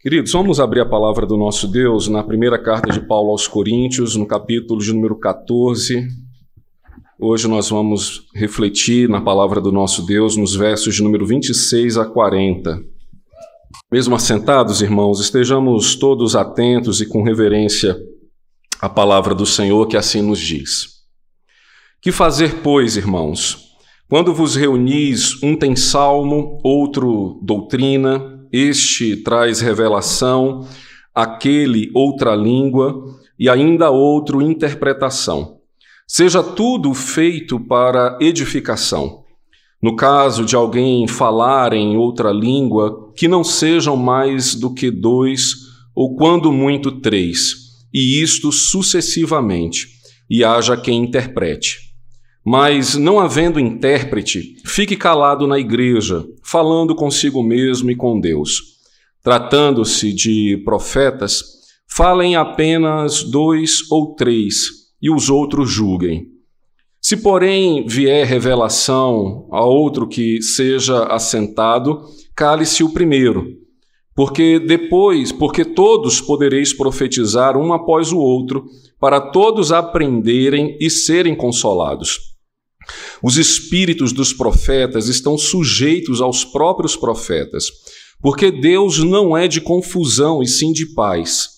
Queridos, vamos abrir a palavra do nosso Deus na primeira carta de Paulo aos Coríntios, no capítulo de número 14. Hoje nós vamos refletir na palavra do nosso Deus nos versos de número 26 a 40. Mesmo assentados, irmãos, estejamos todos atentos e com reverência à palavra do Senhor que assim nos diz. Que fazer, pois, irmãos? Quando vos reunis, um tem salmo, outro doutrina, este traz revelação, aquele outra língua e ainda outro interpretação. Seja tudo feito para edificação. No caso de alguém falar em outra língua, que não sejam mais do que dois, ou quando muito três, e isto sucessivamente, e haja quem interprete. Mas, não havendo intérprete, fique calado na igreja, falando consigo mesmo e com Deus. Tratando-se de profetas, falem apenas dois ou três, e os outros julguem. Se, porém, vier revelação a outro que seja assentado, cale-se o primeiro, porque depois, porque todos podereis profetizar um após o outro, para todos aprenderem e serem consolados. Os espíritos dos profetas estão sujeitos aos próprios profetas, porque Deus não é de confusão e sim de paz.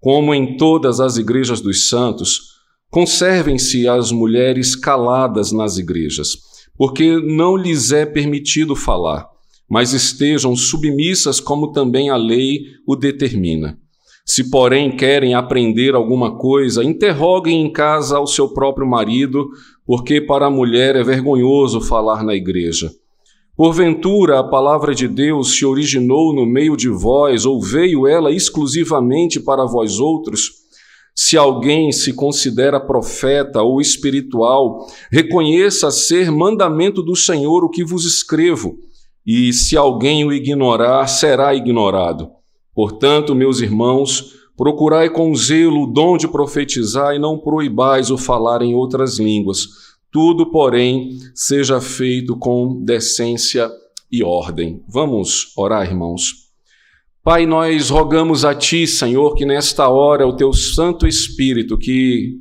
Como em todas as igrejas dos santos, conservem-se as mulheres caladas nas igrejas, porque não lhes é permitido falar, mas estejam submissas como também a lei o determina. Se, porém, querem aprender alguma coisa, interroguem em casa ao seu próprio marido, porque para a mulher é vergonhoso falar na igreja. Porventura, a palavra de Deus se originou no meio de vós, ou veio ela exclusivamente para vós outros? Se alguém se considera profeta ou espiritual, reconheça ser mandamento do Senhor o que vos escrevo, e se alguém o ignorar, será ignorado. Portanto, meus irmãos, procurai com zelo o dom de profetizar e não proibais o falar em outras línguas. Tudo, porém, seja feito com decência e ordem. Vamos orar, irmãos. Pai, nós rogamos a Ti, Senhor, que nesta hora o Teu Santo Espírito que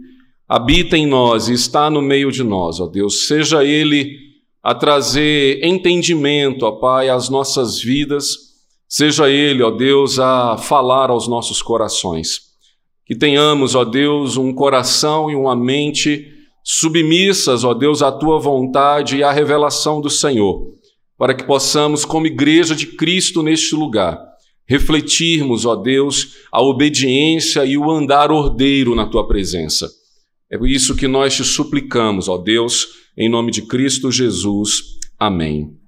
habita em nós e está no meio de nós, ó Deus, seja Ele a trazer entendimento, ó Pai, às nossas vidas Seja Ele, ó Deus, a falar aos nossos corações. Que tenhamos, ó Deus, um coração e uma mente submissas, ó Deus, à tua vontade e à revelação do Senhor, para que possamos, como igreja de Cristo neste lugar, refletirmos, ó Deus, a obediência e o andar ordeiro na tua presença. É isso que nós te suplicamos, ó Deus, em nome de Cristo Jesus. Amém.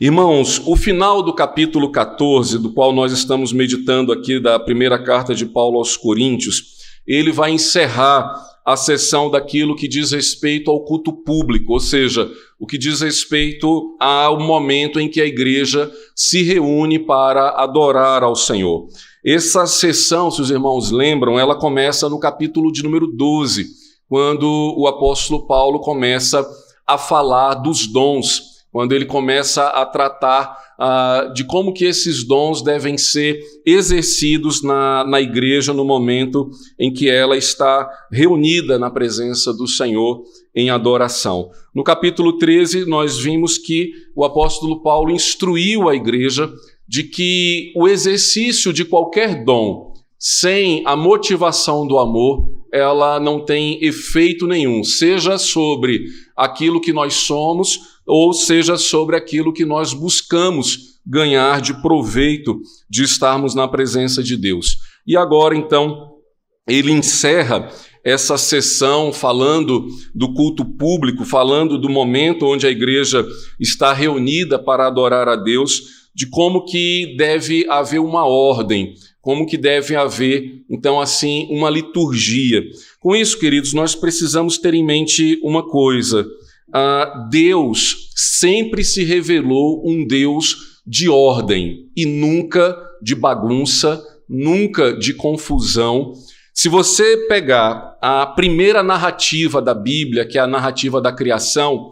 Irmãos, o final do capítulo 14, do qual nós estamos meditando aqui da primeira carta de Paulo aos Coríntios, ele vai encerrar a sessão daquilo que diz respeito ao culto público, ou seja, o que diz respeito ao momento em que a igreja se reúne para adorar ao Senhor. Essa sessão, se os irmãos lembram, ela começa no capítulo de número 12, quando o apóstolo Paulo começa a falar dos dons quando ele começa a tratar uh, de como que esses dons devem ser exercidos na, na igreja no momento em que ela está reunida na presença do Senhor em adoração. No capítulo 13, nós vimos que o apóstolo Paulo instruiu a igreja de que o exercício de qualquer dom sem a motivação do amor, ela não tem efeito nenhum, seja sobre aquilo que nós somos, ou seja sobre aquilo que nós buscamos ganhar de proveito de estarmos na presença de Deus. E agora, então, ele encerra essa sessão falando do culto público, falando do momento onde a igreja está reunida para adorar a Deus, de como que deve haver uma ordem, como que deve haver, então, assim, uma liturgia. Com isso, queridos, nós precisamos ter em mente uma coisa uh, Deus sempre se revelou um Deus de ordem e nunca de bagunça, nunca de confusão. Se você pegar a primeira narrativa da Bíblia, que é a narrativa da criação,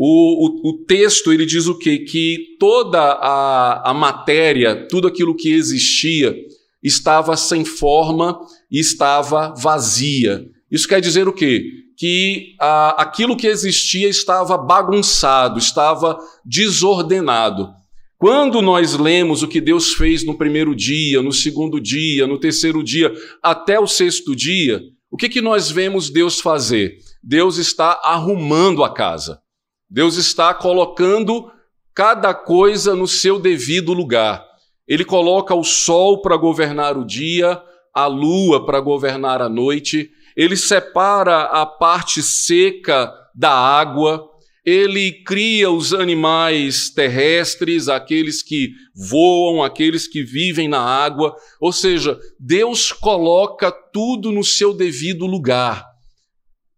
O, o, o, texto ele diz o quê? Que toda a, a matéria, tudo aquilo que existia, estava sem forma e estava vazia. Isso quer dizer o quê? Que a, aquilo que existia estava bagunçado, estava desordenado. Quando nós lemos o que Deus fez no primeiro dia, no segundo dia, no terceiro dia, até o sexto dia, o que, que nós vemos Deus fazer? Deus está arrumando a casa. Deus está colocando cada coisa no seu devido lugar. Ele coloca o sol para governar o dia, a lua para governar a noite, ele separa a parte seca da água, ele cria os animais terrestres, aqueles que voam, aqueles que vivem na água, ou seja, Deus coloca tudo no seu devido lugar.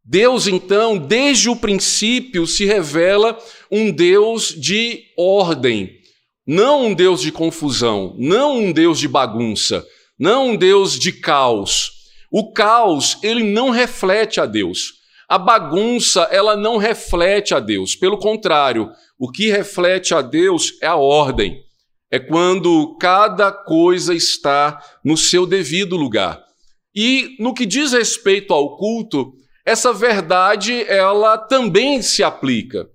Deus, então, desde o princípio, se revela um Deus de ordem, não um Deus de confusão, não um Deus de bagunça, não um Deus de caos. O caos, ele não reflete a Deus. A bagunça, ela não reflete a Deus. Pelo contrário, o que reflete a Deus é a ordem. É quando cada coisa está no seu devido lugar. E no que diz respeito ao culto, essa verdade ela também se aplica.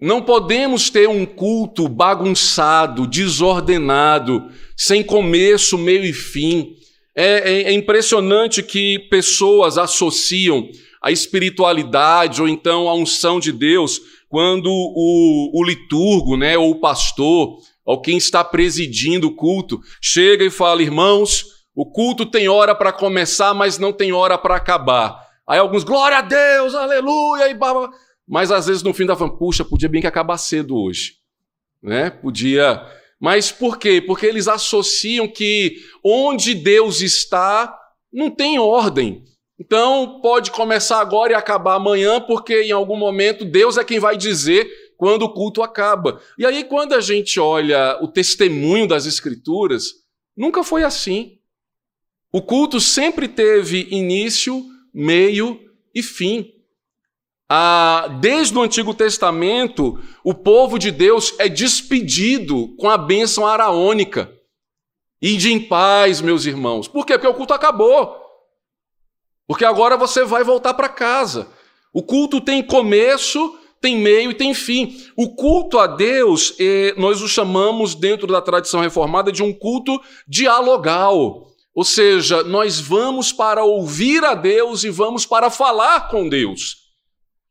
Não podemos ter um culto bagunçado, desordenado, sem começo, meio e fim. É, é, é, impressionante que pessoas associam a espiritualidade ou então a unção de Deus quando o, o liturgo, né, ou o pastor, ou quem está presidindo o culto, chega e fala: irmãos, o culto tem hora para começar, mas não tem hora para acabar. Aí alguns, glória a Deus, aleluia, e blá. mas às vezes no fim da falando, puxa, podia bem que acabar cedo hoje. Né? Podia. Mas por quê? Porque eles associam que onde Deus está não tem ordem. Então pode começar agora e acabar amanhã, porque em algum momento Deus é quem vai dizer quando o culto acaba. E aí, quando a gente olha o testemunho das Escrituras, nunca foi assim. O culto sempre teve início, meio e fim. Ah, desde o Antigo Testamento, o povo de Deus é despedido com a bênção araônica. Ide em paz, meus irmãos. Por quê? Porque o culto acabou. Porque agora você vai voltar para casa. O culto tem começo, tem meio e tem fim. O culto a Deus, eh, nós o chamamos, dentro da tradição reformada, de um culto dialogal. Ou seja, nós vamos para ouvir a Deus e vamos para falar com Deus.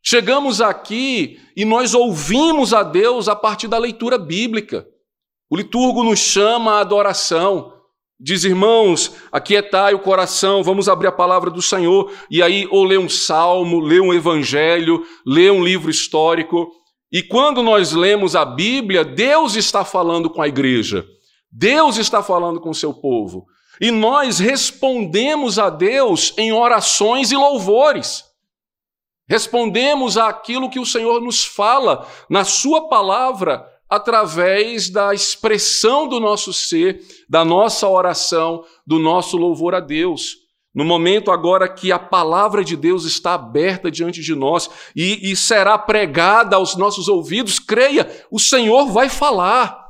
Chegamos aqui e nós ouvimos a Deus a partir da leitura bíblica. O liturgo nos chama à adoração. Diz, irmãos, aquietai o coração, vamos abrir a palavra do Senhor. E aí, ou lê um salmo, lê um evangelho, lê um livro histórico. E quando nós lemos a Bíblia, Deus está falando com a igreja. Deus está falando com o seu povo. E nós respondemos a Deus em orações e louvores. Respondemos àquilo que o Senhor nos fala na Sua palavra, através da expressão do nosso ser, da nossa oração, do nosso louvor a Deus. No momento agora que a palavra de Deus está aberta diante de nós e, e será pregada aos nossos ouvidos, creia, o Senhor vai falar,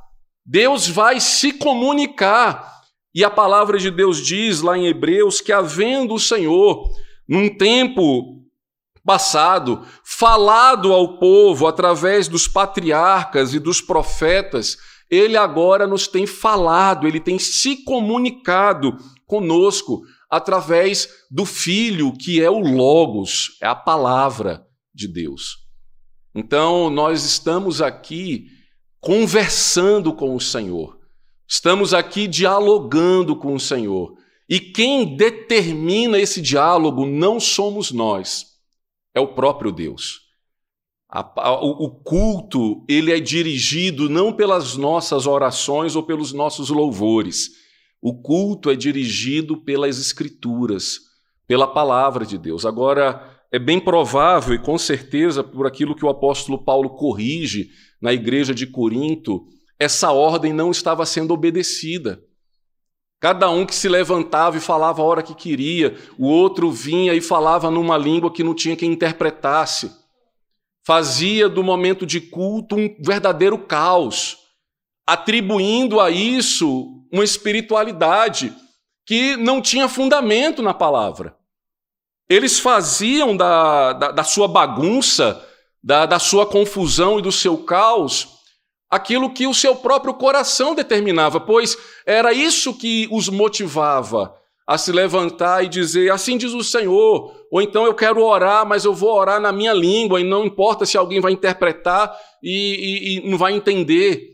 Deus vai se comunicar. E a palavra de Deus diz lá em Hebreus que, havendo o Senhor, num tempo passado, falado ao povo através dos patriarcas e dos profetas, ele agora nos tem falado, ele tem se comunicado conosco através do Filho, que é o Logos, é a palavra de Deus. Então, nós estamos aqui conversando com o Senhor. Estamos aqui dialogando com o Senhor. E quem determina esse diálogo não somos nós, é o próprio Deus. o culto, ele é dirigido não pelas nossas orações ou pelos nossos louvores. O culto é dirigido pelas escrituras, pela palavra de Deus. Agora, é bem provável e com certeza por aquilo que o apóstolo Paulo corrige na igreja de Corinto, essa ordem não estava sendo obedecida. Cada um que se levantava e falava a hora que queria, o outro vinha e falava numa língua que não tinha quem interpretasse. fazia do momento de culto um verdadeiro caos, atribuindo a isso uma espiritualidade que não tinha fundamento na palavra. Eles faziam da, da, da sua bagunça, da, da sua confusão e do seu caos aquilo que o seu próprio coração determinava, pois era isso que os motivava a se levantar e dizer: Assim diz o Senhor. Ou então eu quero orar, mas eu vou orar na minha língua e não importa se alguém vai interpretar e, e, e não vai entender.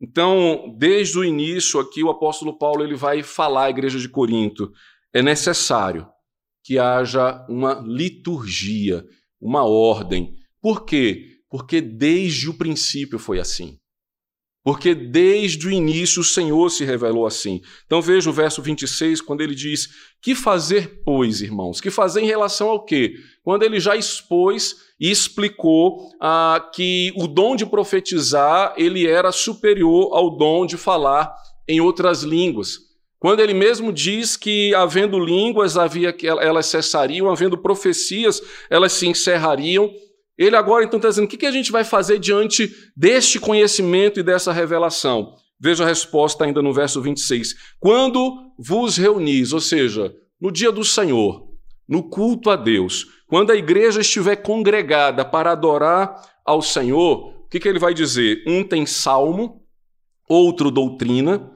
Então, desde o início aqui, o apóstolo Paulo ele vai falar à igreja de Corinto: é necessário que haja uma liturgia, uma ordem. Por quê? Porque desde o princípio foi assim. Porque desde o início o Senhor se revelou assim. Então veja o verso 26, quando ele diz: Que fazer, pois, irmãos? Que fazer em relação ao quê? Quando ele já expôs e explicou ah, que o dom de profetizar ele era superior ao dom de falar em outras línguas. Quando ele mesmo diz que, havendo línguas, havia elas cessariam, havendo profecias, elas se encerrariam, ele agora então está dizendo: o que, a gente vai fazer diante deste conhecimento e dessa revelação? Veja a resposta ainda no verso 26. Quando vos reunis, ou seja, no dia do Senhor, no culto a Deus, quando a igreja estiver congregada para adorar ao Senhor, o que ele vai dizer? Um tem salmo, outro doutrina,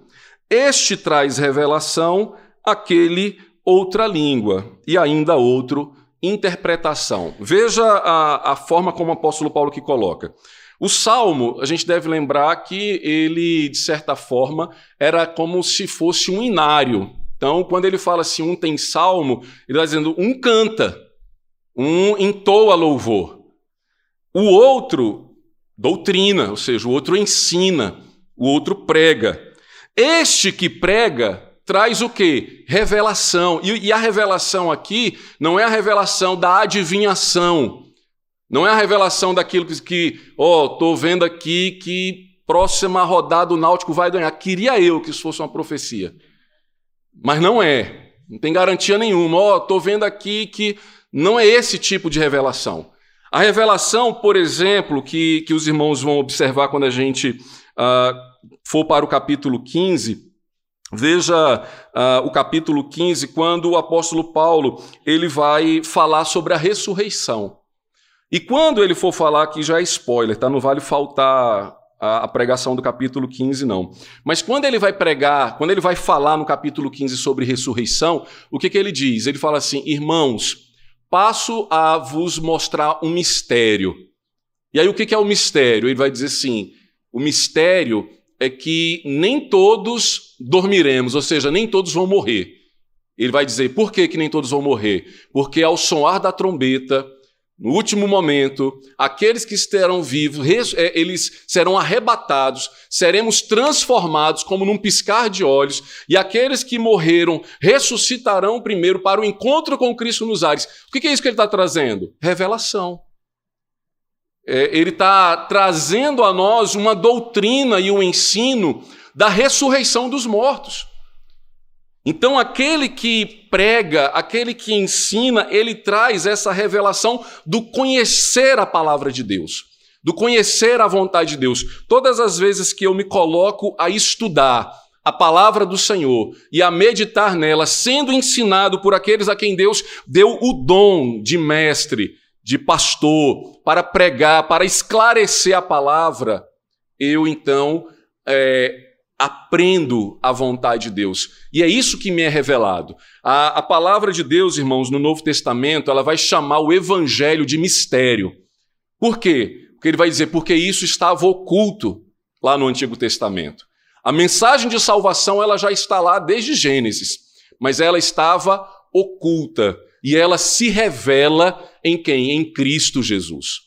este traz revelação, aquele outra língua, e ainda outro interpretação. Veja a, a forma como o apóstolo Paulo que coloca. O salmo, a gente deve lembrar que ele, de certa forma, era como se fosse um inário. Então, quando ele fala assim, um tem salmo, ele está dizendo um canta, um entoa louvor. O outro, doutrina, ou seja, o outro ensina, o outro prega. Este que prega traz o que? Revelação. E, e, a revelação aqui não é a revelação da adivinhação. Não é a revelação daquilo que, ó, oh, estou vendo aqui que próxima rodada o Náutico vai ganhar. Queria eu que isso fosse uma profecia. Mas não é. Não tem garantia nenhuma. Ó, oh, estou vendo aqui que não é esse tipo de revelação. A revelação, por exemplo, que, que os irmãos vão observar quando a gente uh, for para o capítulo 15, Veja uh, o capítulo 15, quando o apóstolo Paulo ele vai falar sobre a ressurreição. E quando ele for falar, aqui já é spoiler, tá? não vale faltar a, a, pregação do capítulo 15, não. Mas quando ele vai pregar, quando ele vai falar no capítulo 15 sobre ressurreição, o que, que ele diz? Ele fala assim: irmãos, passo a vos mostrar um mistério. E aí o que, que é o mistério? Ele vai dizer assim: o mistério é que nem todos dormiremos, ou seja, nem todos vão morrer. Ele vai dizer, por que, que nem todos vão morrer? Porque ao soar da trombeta, no último momento, aqueles que estarão vivos, é, eles serão arrebatados, seremos transformados como num piscar de olhos, e aqueles que morreram ressuscitarão primeiro para o encontro com Cristo nos ares. O que é isso que ele está trazendo? Revelação é, ele está trazendo a nós uma doutrina e um ensino da ressurreição dos mortos. Então, aquele que prega, aquele que ensina, ele traz essa revelação do conhecer a palavra de Deus, do conhecer a vontade de Deus. Todas as vezes que eu me coloco a estudar a palavra do Senhor e a meditar nela, sendo ensinado por aqueles a quem Deus deu o dom de mestre, de pastor, para pregar, para esclarecer a palavra, eu então é, aprendo a vontade de Deus. E é isso que me é revelado. A, a palavra de Deus, irmãos, no Novo Testamento, ela vai chamar o evangelho de mistério. Por quê? Porque ele vai dizer, porque isso estava oculto lá no Antigo Testamento. A mensagem de salvação, ela já está lá desde Gênesis, mas ela estava oculta e ela se revela em quem? Em Cristo Jesus.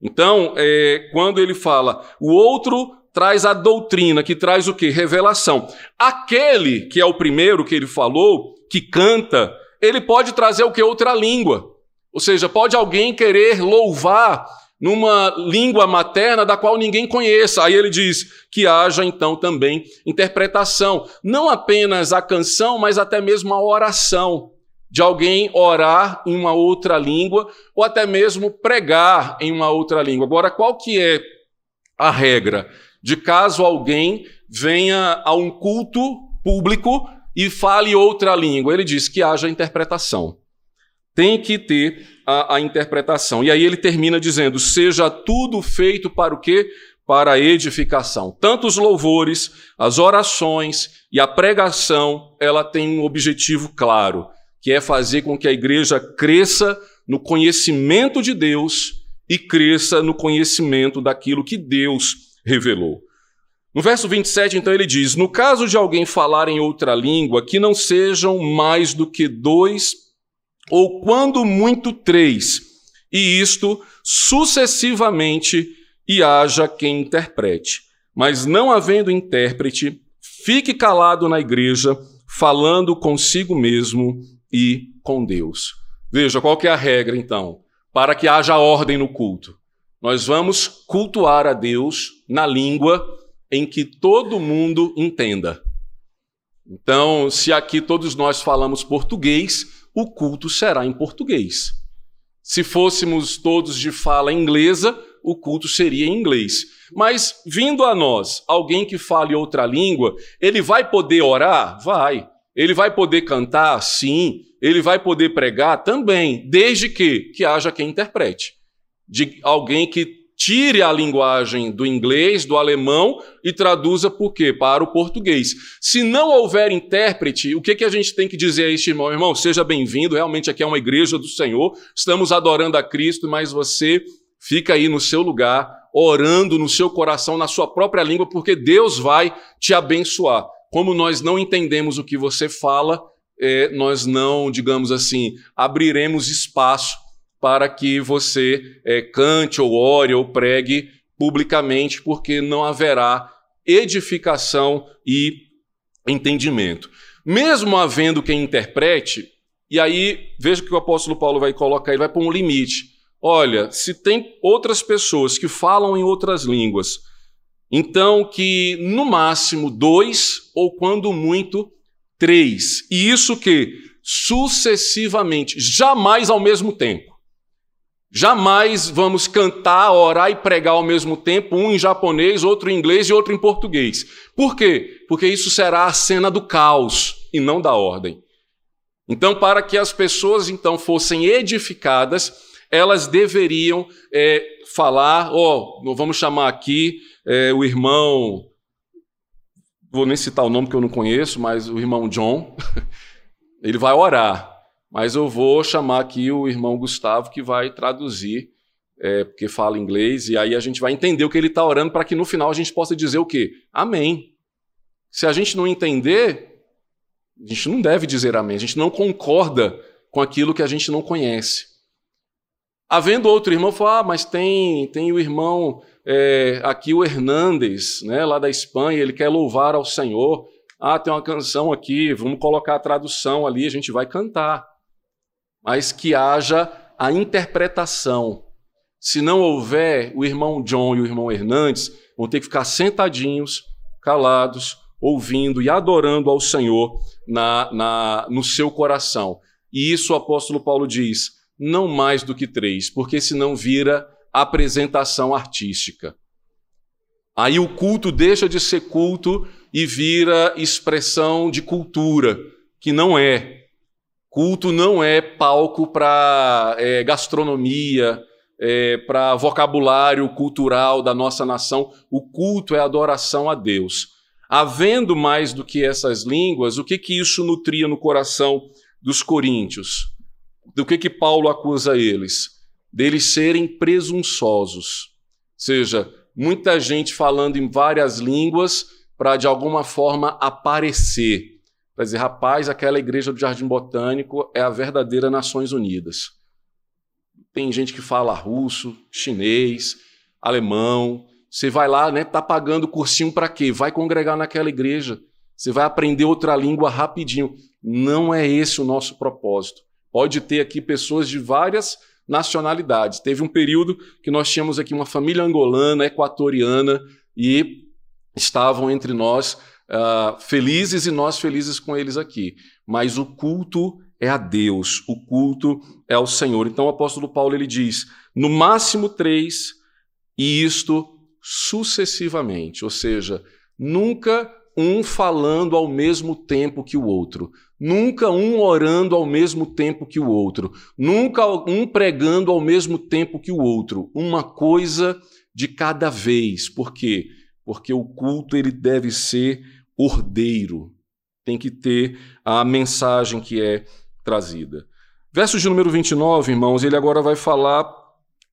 Então, é, quando ele fala, o outro traz a doutrina, que traz o que? Revelação. Aquele que é o primeiro que ele falou, que canta, ele pode trazer o que? Outra língua. Ou seja, pode alguém querer louvar numa língua materna da qual ninguém conheça. Aí ele diz que haja então também interpretação, não apenas a canção, mas até mesmo a oração de alguém orar em uma outra língua ou até mesmo pregar em uma outra língua. Agora, qual que é a regra? De caso alguém venha a um culto público e fale outra língua, ele diz que haja interpretação. Tem que ter a, a interpretação. E aí ele termina dizendo: seja tudo feito para o quê? Para a edificação. Tanto os louvores, as orações e a pregação, ela tem um objetivo claro, que é fazer com que a igreja cresça no conhecimento de Deus e cresça no conhecimento daquilo que Deus revelou. No verso 27, então, ele diz: No caso de alguém falar em outra língua, que não sejam mais do que dois ou quando muito três, e isto sucessivamente, e haja quem interprete. Mas não havendo intérprete, fique calado na igreja, falando consigo mesmo e com Deus. Veja, qual que é a regra então? Para que haja ordem no culto. Nós vamos cultuar a Deus na língua em que todo mundo entenda. Então, se aqui todos nós falamos português, o culto será em português. Se fôssemos todos de fala inglesa, o culto seria em inglês. Mas vindo a nós alguém que fale outra língua, ele vai poder orar? Vai. Ele vai poder cantar? Sim. Ele vai poder pregar? Também, desde que que haja quem interprete. De alguém que tire a linguagem do inglês, do alemão e traduza por quê? Para o português. Se não houver intérprete, o que, que a gente tem que dizer a este irmão? Irmão, seja bem-vindo, realmente aqui é uma igreja do Senhor, estamos adorando a Cristo, mas você fica aí no seu lugar, orando no seu coração, na sua própria língua, porque Deus vai te abençoar. Como nós não entendemos o que você fala, é, nós não, digamos assim, abriremos espaço para que você é, cante ou ore ou pregue publicamente, porque não haverá edificação e entendimento. Mesmo havendo quem interprete, e aí veja que o apóstolo Paulo vai colocar, ele vai pôr um limite. Olha, se tem outras pessoas que falam em outras línguas, então que no máximo dois, ou quando muito, três. E isso que sucessivamente, jamais ao mesmo tempo. Jamais vamos cantar, orar e pregar ao mesmo tempo, um em japonês, outro em inglês e outro em português. Por quê? Porque isso será a cena do caos e não da ordem. Então, para que as pessoas então fossem edificadas, elas deveriam é, falar, ó, oh, vamos chamar aqui é, o irmão, vou nem citar o nome que eu não conheço, mas o irmão John, ele vai orar. Mas eu vou chamar aqui o irmão Gustavo que vai traduzir, é, porque fala inglês, e aí a gente vai entender o que ele está orando para que no final a gente possa dizer o quê? Amém. Se a gente não entender, a gente não deve dizer amém, a gente não concorda com aquilo que a gente não conhece. Havendo outro irmão, falar, ah, mas tem, tem o irmão é, aqui, o Hernandes, né, lá da Espanha, ele quer louvar ao Senhor. Ah, tem uma canção aqui, vamos colocar a tradução ali, a gente vai cantar mas que haja a interpretação. Se não houver, o irmão John e o irmão Hernandes vão ter que ficar sentadinhos, calados, ouvindo e adorando ao Senhor na, na, no seu coração. E isso o apóstolo Paulo diz: não mais do que três, porque senão vira apresentação artística. Aí o culto deixa de ser culto e vira expressão de cultura, que não é. Culto não é palco para é, gastronomia, é, para vocabulário cultural da nossa nação. O culto é adoração a Deus. Havendo mais do que essas línguas, o que, que isso nutria no coração dos coríntios? Do que, que Paulo acusa eles? Deles serem presunçosos. Ou seja, muita gente falando em várias línguas para de alguma forma aparecer para dizer, rapaz, aquela igreja do Jardim Botânico é a verdadeira Nações Unidas. Tem gente que fala russo, chinês, alemão. Você vai lá, né? Tá pagando cursinho para quê? Vai congregar naquela igreja. Você vai aprender outra língua rapidinho. Não é esse o nosso propósito. Pode ter aqui pessoas de várias nacionalidades. Teve um período que nós tínhamos aqui uma família angolana, equatoriana e estavam entre nós uh, felizes e nós felizes com eles aqui. Mas o culto é a Deus, o culto é ao Senhor. Então o apóstolo Paulo ele diz: no máximo três, e isto sucessivamente, ou seja, nunca um falando ao mesmo tempo que o outro, nunca um orando ao mesmo tempo que o outro, nunca um pregando ao mesmo tempo que o outro, uma coisa de cada vez. Por quê? Porque o culto ele deve ser ordeiro, tem que ter a mensagem que é trazida. Verso de número 29, irmãos, ele agora vai falar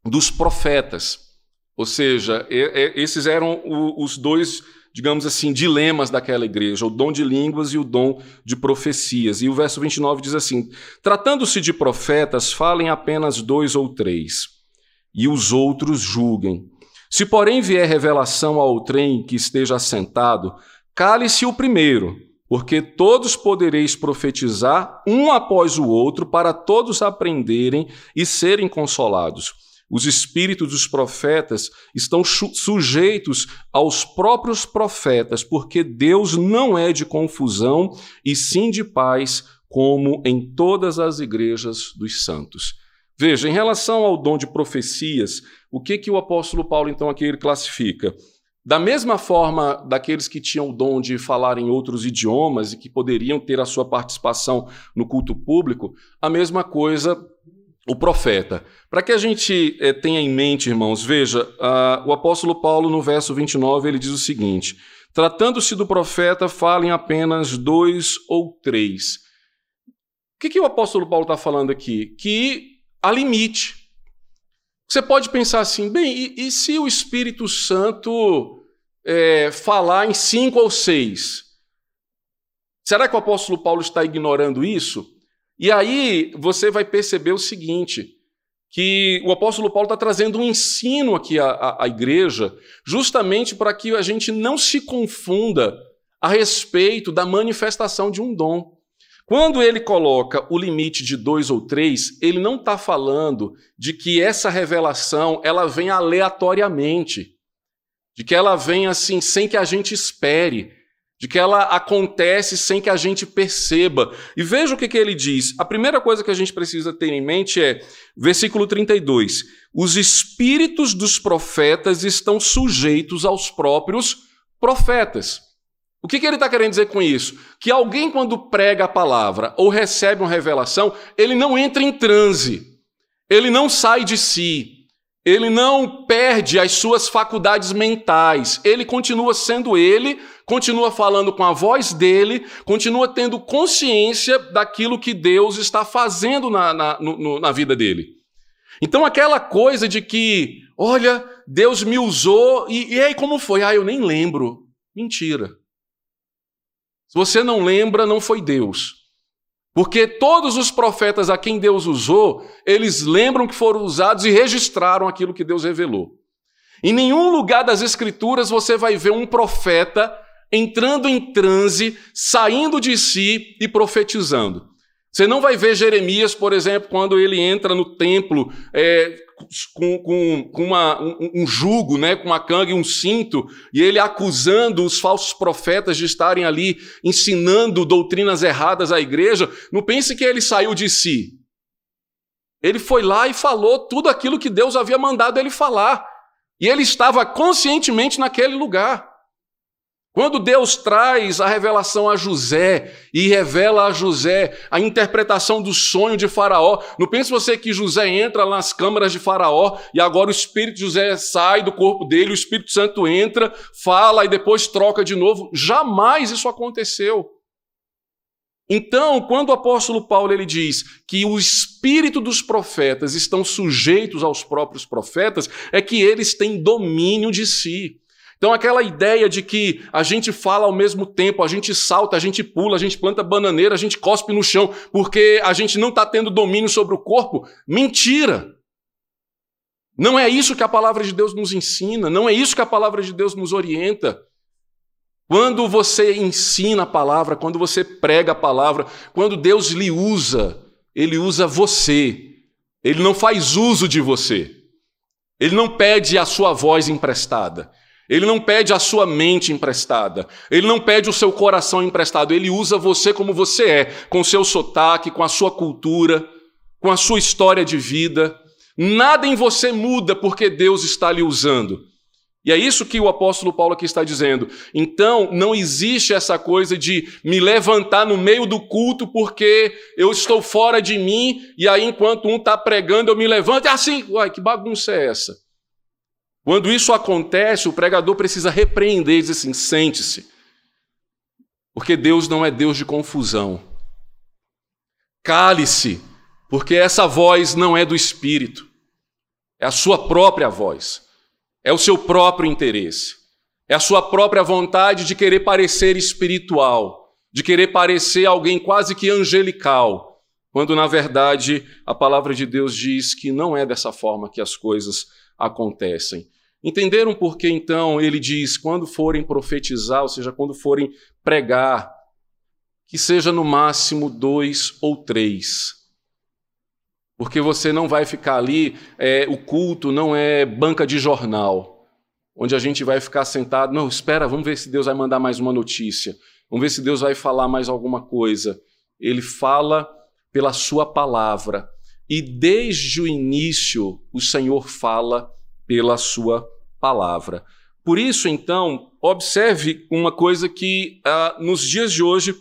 dos profetas. Ou seja, esses eram os dois, digamos assim, dilemas daquela igreja, o dom de línguas e o dom de profecias. E o verso 29 diz assim: Tratando-se de profetas, falem apenas dois ou três, e os outros julguem. Se, porém, vier revelação ao trem que esteja assentado, cale-se o primeiro porque todos podereis profetizar um após o outro, para todos aprenderem e serem consolados. Os espíritos dos profetas estão sujeitos aos próprios profetas, porque Deus não é de confusão e sim de paz, como em todas as igrejas dos santos. Veja, em relação ao dom de profecias, o que que o apóstolo Paulo então aqui ele classifica? Da mesma forma daqueles que tinham o dom de falar em outros idiomas e que poderiam ter a sua participação no culto público, a mesma coisa o profeta. Para que a gente eh, tenha em mente, irmãos, veja, uh, o apóstolo Paulo, no verso 29, ele diz o seguinte: Tratando-se do profeta, falem apenas dois ou três. O que, que o apóstolo Paulo está falando aqui? Que há limite. Você pode pensar assim, bem, e, e se o Espírito Santo é, falar em cinco ou seis? Será que o apóstolo Paulo está ignorando isso? E aí você vai perceber o seguinte: que o apóstolo Paulo está trazendo um ensino aqui à, à, à igreja, justamente para que a gente não se confunda a respeito da manifestação de um dom. Quando ele coloca o limite de dois ou três, ele não está falando de que essa revelação ela vem aleatoriamente, de que ela vem assim sem que a gente espere, de que ela acontece sem que a gente perceba. E veja o que, que ele diz. A primeira coisa que a gente precisa ter em mente é, versículo 32, os espíritos dos profetas estão sujeitos aos próprios profetas. O que, que ele está querendo dizer com isso? Que alguém, quando prega a palavra ou recebe uma revelação, ele não entra em transe, ele não sai de si, ele não perde as suas faculdades mentais, ele continua sendo ele, continua falando com a voz dele, continua tendo consciência daquilo que Deus está fazendo na, na, no, na vida dele. Então, aquela coisa de que, olha, Deus me usou, e, e aí como foi? Ah, eu nem lembro. Mentira. Se você não lembra, não foi Deus. Porque todos os profetas a quem Deus usou, eles lembram que foram usados e registraram aquilo que Deus revelou. Em nenhum lugar das Escrituras você vai ver um profeta entrando em transe, saindo de si e profetizando. Você não vai ver Jeremias, por exemplo, quando ele entra no templo é, com, com, com uma, um, um, jugo, né, com uma canga e um cinto, e ele acusando os falsos profetas de estarem ali ensinando doutrinas erradas à igreja, não pense que ele saiu de si. Ele foi lá e falou tudo aquilo que Deus havia mandado ele falar. E ele estava conscientemente naquele lugar. Quando Deus traz a revelação a José e revela a José a interpretação do sonho de Faraó, não pense você que José entra nas câmaras de Faraó e agora o espírito de José sai do corpo dele, o Espírito Santo entra, fala e depois troca de novo. Jamais isso aconteceu. Então, quando o apóstolo Paulo ele diz que o espírito dos profetas estão sujeitos aos próprios profetas, é que eles têm domínio de si. Então, aquela ideia de que a gente fala ao mesmo tempo, a gente salta, a gente pula, a gente planta bananeira, a gente cospe no chão, porque a gente não está tendo domínio sobre o corpo, mentira! Não é isso que a palavra de Deus nos ensina, não é isso que a palavra de Deus nos orienta. Quando você ensina a palavra, quando você prega a palavra, quando Deus lhe usa, Ele usa você, Ele não faz uso de você, Ele não pede a sua voz emprestada. Ele não pede a sua mente emprestada. Ele não pede o seu coração emprestado. Ele usa você como você é, com seu sotaque, com a sua cultura, com a sua história de vida. Nada em você muda porque Deus está lhe usando. E é isso que o apóstolo Paulo aqui está dizendo. Então, não existe essa coisa de me levantar no meio do culto porque eu estou fora de mim e aí, enquanto um está pregando, eu me levanto e assim, uai, que bagunça é essa? Quando isso acontece, o pregador precisa repreender e dizer assim: sente-se. Porque Deus não é Deus de confusão. Cale-se, porque essa voz não é do Espírito, é a sua própria voz, é o seu próprio interesse, é a sua própria vontade de querer parecer espiritual, de querer parecer alguém quase que angelical, quando na verdade a palavra de Deus diz que não é dessa forma que as coisas acontecem. Entenderam por que então ele diz: quando forem profetizar, ou seja, quando forem pregar, que seja no máximo dois ou três. Porque você não vai ficar ali, é, o culto não é banca de jornal, onde a gente vai ficar sentado, não, espera, vamos ver se Deus vai mandar mais uma notícia, vamos ver se Deus vai falar mais alguma coisa. Ele fala pela sua palavra, e desde o início o Senhor fala pela sua palavra. Por isso, então, observe uma coisa que ah, nos dias de hoje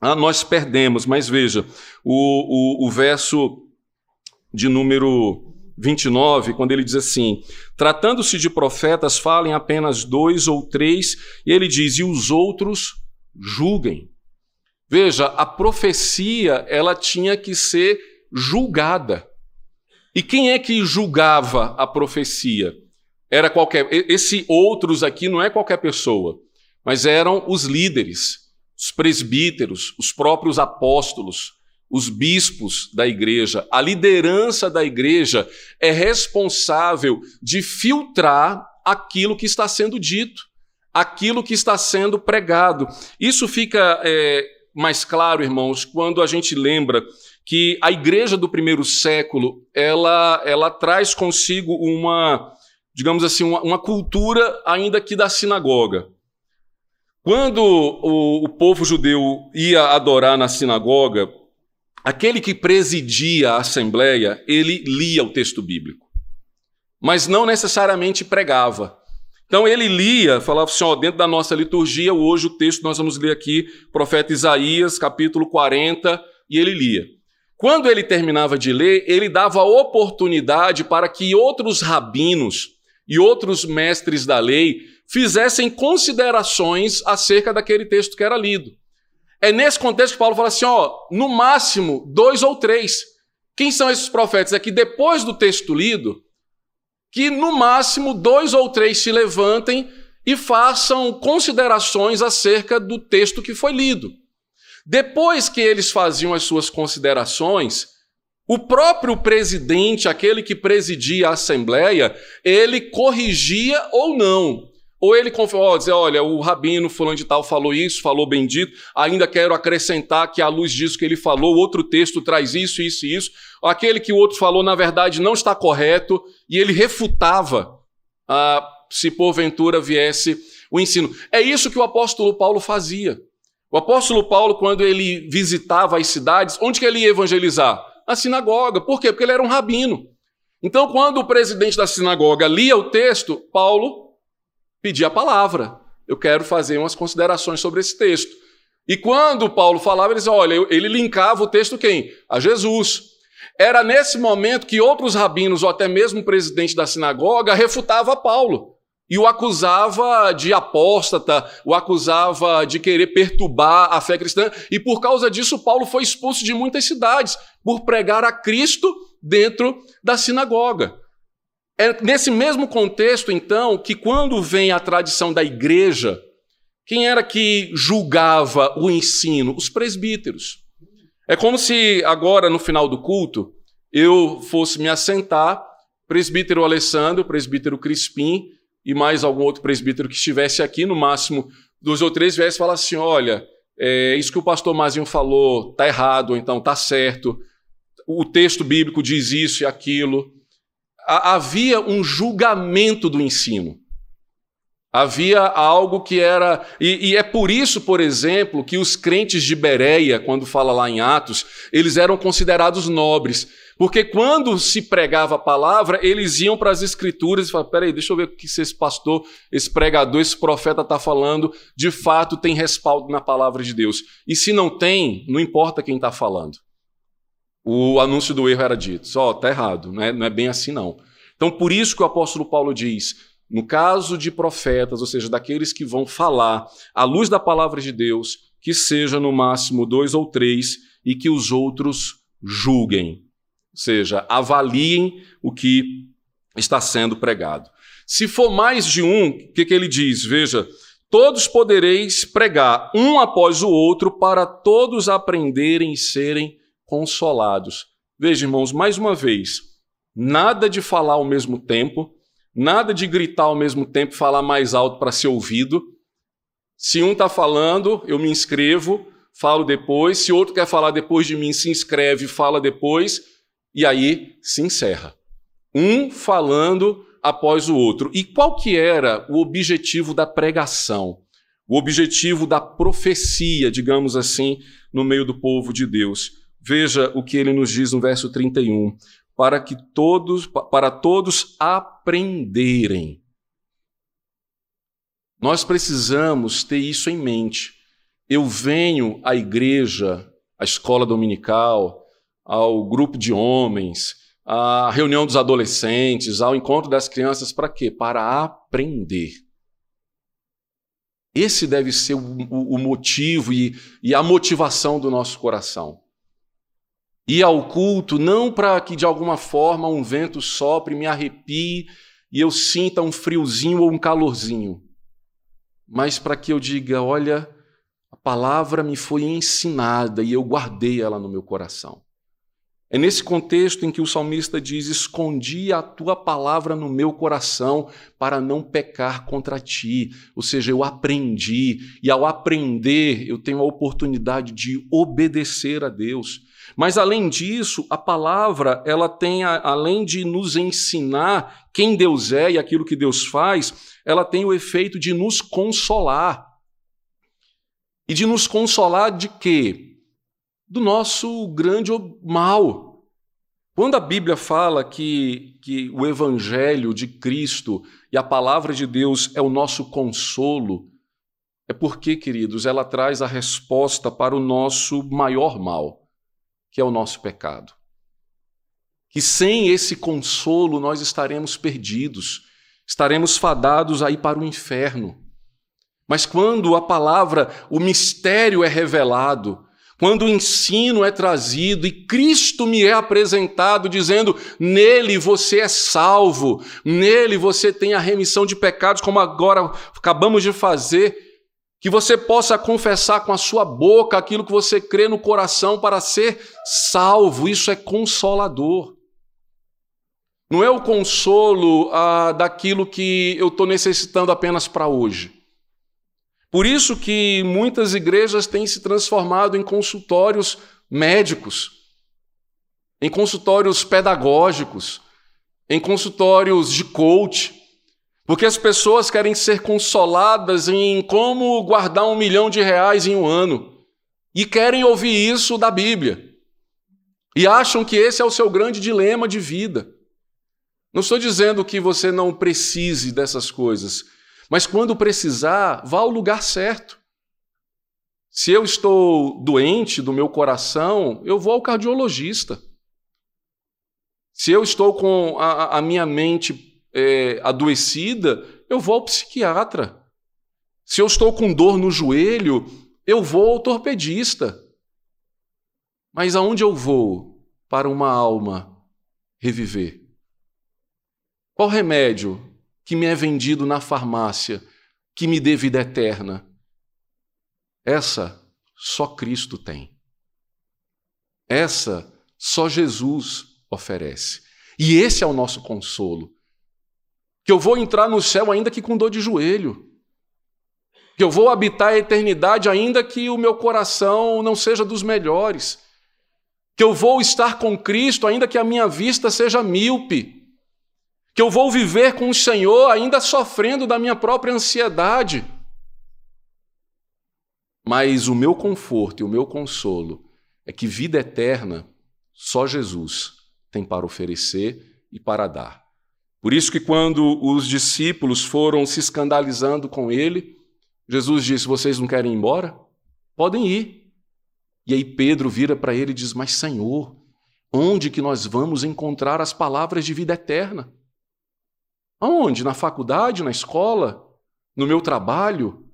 ah, nós perdemos, mas veja, o, o, o verso de número 29, quando ele diz assim: Tratando-se de profetas, falem apenas dois ou três, e ele diz: E os outros julguem. Veja, a profecia ela tinha que ser julgada. E quem é que julgava a profecia? Era qualquer. Esse outros aqui não é qualquer pessoa, mas eram os líderes, os presbíteros, os próprios apóstolos, os bispos da igreja. A liderança da igreja é responsável de filtrar aquilo que está sendo dito, aquilo que está sendo pregado. Isso fica é, mais claro, irmãos, quando a gente lembra que a igreja do primeiro século ela, ela traz consigo uma, digamos assim, uma, uma cultura ainda que da sinagoga. Quando o, o povo judeu ia adorar na sinagoga, aquele que presidia a assembleia, ele lia o texto bíblico, mas não necessariamente pregava. Então ele lia, falava assim, ó, dentro da nossa liturgia, hoje o texto nós vamos ler aqui, profeta Isaías, capítulo 40, e ele lia. Quando ele terminava de ler, ele dava oportunidade para que outros rabinos e outros mestres da lei fizessem considerações acerca daquele texto que era lido. É nesse contexto que Paulo fala assim: ó, no máximo dois ou três. Quem são esses profetas? É que depois do texto lido, que no máximo dois ou três se levantem e façam considerações acerca do texto que foi lido. Depois que eles faziam as suas considerações, o próprio presidente, aquele que presidia a assembleia, ele corrigia ou não. Ou ele confirmou, dizer, olha, o rabino fulano de tal falou isso, falou bendito, ainda quero acrescentar que à luz disso que ele falou, outro texto traz isso, isso e isso. Aquele que o outro falou, na verdade, não está correto, e ele refutava ah, se porventura viesse o ensino. É isso que o apóstolo Paulo fazia. O apóstolo Paulo, quando ele visitava as cidades, onde que ele ia evangelizar? Na sinagoga. Por quê? Porque ele era um rabino. Então, quando o presidente da sinagoga lia o texto, Paulo pedia a palavra. Eu quero fazer umas considerações sobre esse texto. E quando Paulo falava, ele dizia, olha, ele linkava o texto quem? A Jesus. Era nesse momento que outros rabinos, ou até mesmo o presidente da sinagoga, refutava Paulo e o acusava de apóstata, o acusava de querer perturbar a fé cristã, e por causa disso Paulo foi expulso de muitas cidades por pregar a Cristo dentro da sinagoga. É nesse mesmo contexto, então, que quando vem a tradição da igreja, quem era que julgava o ensino? Os presbíteros. É como se agora, no final do culto, eu fosse me assentar, presbítero Alessandro, presbítero Crispim, e mais algum outro presbítero que estivesse aqui, no máximo dois ou três, viesse falar assim: olha, é, isso que o pastor Mazinho falou está errado, ou então está certo, o texto bíblico diz isso e aquilo. havia um julgamento do ensino. Havia algo que era. E, e, é por isso, por exemplo, que os crentes de Bereia, quando fala lá em Atos, eles eram considerados nobres. Porque quando se pregava a palavra, eles iam para as escrituras e falavam: peraí, deixa eu ver o que esse pastor, esse pregador, esse profeta está falando, de fato tem respaldo na palavra de Deus. E se não tem, não importa quem está falando. O anúncio do erro era dito: ó, oh, está errado, não é, não é bem assim não. Então, por isso que o apóstolo Paulo diz no caso de profetas, ou seja, daqueles que vão falar à luz da palavra de Deus, que seja no máximo dois ou três e que os outros julguem, ou seja, avaliem o que está sendo pregado. Se for mais de um, o que, que ele diz? Veja, todos podereis pregar um após o outro para todos aprenderem e serem consolados. Veja, irmãos, mais uma vez, nada de falar ao mesmo tempo, Nada de gritar ao mesmo tempo, falar mais alto para ser ouvido. Se um está falando, eu me inscrevo, falo depois. Se outro quer falar depois de mim, se inscreve, fala depois. E aí se encerra. Um falando após o outro. E qual que era o objetivo da pregação? O objetivo da profecia, digamos assim, no meio do povo de Deus. Veja o que ele nos diz no verso 31 para que todos para todos aprenderem. Nós precisamos ter isso em mente. Eu venho à igreja, à escola dominical, ao grupo de homens, à reunião dos adolescentes, ao encontro das crianças, para quê? Para aprender. Esse deve ser o, o, motivo e, e a motivação do nosso coração ir ao culto não para que de alguma forma um vento sopre, me arrepie e eu sinta um friozinho ou um calorzinho, mas para que eu diga: olha, a palavra me foi ensinada e eu guardei ela no meu coração. É nesse contexto em que o salmista diz: Escondi a tua palavra no meu coração para não pecar contra ti. Ou seja, eu aprendi, e ao aprender, eu tenho a oportunidade de obedecer a Deus. Mas além disso, a palavra, ela tem além de nos ensinar quem Deus é e aquilo que Deus faz, ela tem o efeito de nos consolar. E de nos consolar de quê? Do nosso grande mal. Quando a Bíblia fala que, que o Evangelho de Cristo e a palavra de Deus é o nosso consolo, é porque, queridos, ela traz a resposta para o nosso maior mal que é o nosso pecado. Que sem esse consolo nós estaremos perdidos, estaremos fadados aí para o inferno. Mas quando a palavra, o mistério é revelado, quando o ensino é trazido e Cristo me é apresentado dizendo: nele você é salvo, nele você tem a remissão de pecados, como agora acabamos de fazer, que você possa confessar com a sua boca aquilo que você crê no coração para ser salvo. Isso é consolador. Não é o consolo ah, daquilo que eu estou necessitando apenas para hoje. Por isso que muitas igrejas têm se transformado em consultórios médicos, em consultórios pedagógicos, em consultórios de coach, porque as pessoas querem ser consoladas em como guardar um milhão de reais em um ano. E querem ouvir isso da Bíblia. E acham que esse é o seu grande dilema de vida. Não estou dizendo que você não precise dessas coisas, mas quando precisar, vá ao lugar certo. Se eu estou doente do meu coração, eu vou ao cardiologista. Se eu estou com a, a minha mente é, adoecida, eu vou ao psiquiatra. Se eu estou com dor no joelho, eu vou ao ortopedista. Mas aonde eu vou para uma alma reviver? Qual remédio que me é vendido na farmácia que me dê vida eterna? Essa só Cristo tem. Essa só Jesus oferece. E esse é o nosso consolo que eu vou entrar no céu ainda que com dor de joelho, que eu vou habitar a eternidade ainda que o meu coração não seja dos melhores, que eu vou estar com Cristo ainda que a minha vista seja míope, que eu vou viver com o Senhor ainda sofrendo da minha própria ansiedade. Mas o meu conforto e o meu consolo é que vida eterna só Jesus tem para oferecer e para dar. Por isso que quando os discípulos foram se escandalizando com ele, Jesus disse: "Vocês não querem ir embora? Podem ir". E aí Pedro vira para ele e diz: "Mas Senhor, onde que nós vamos encontrar as palavras de vida eterna?" Aonde? Na faculdade, na escola, no meu trabalho,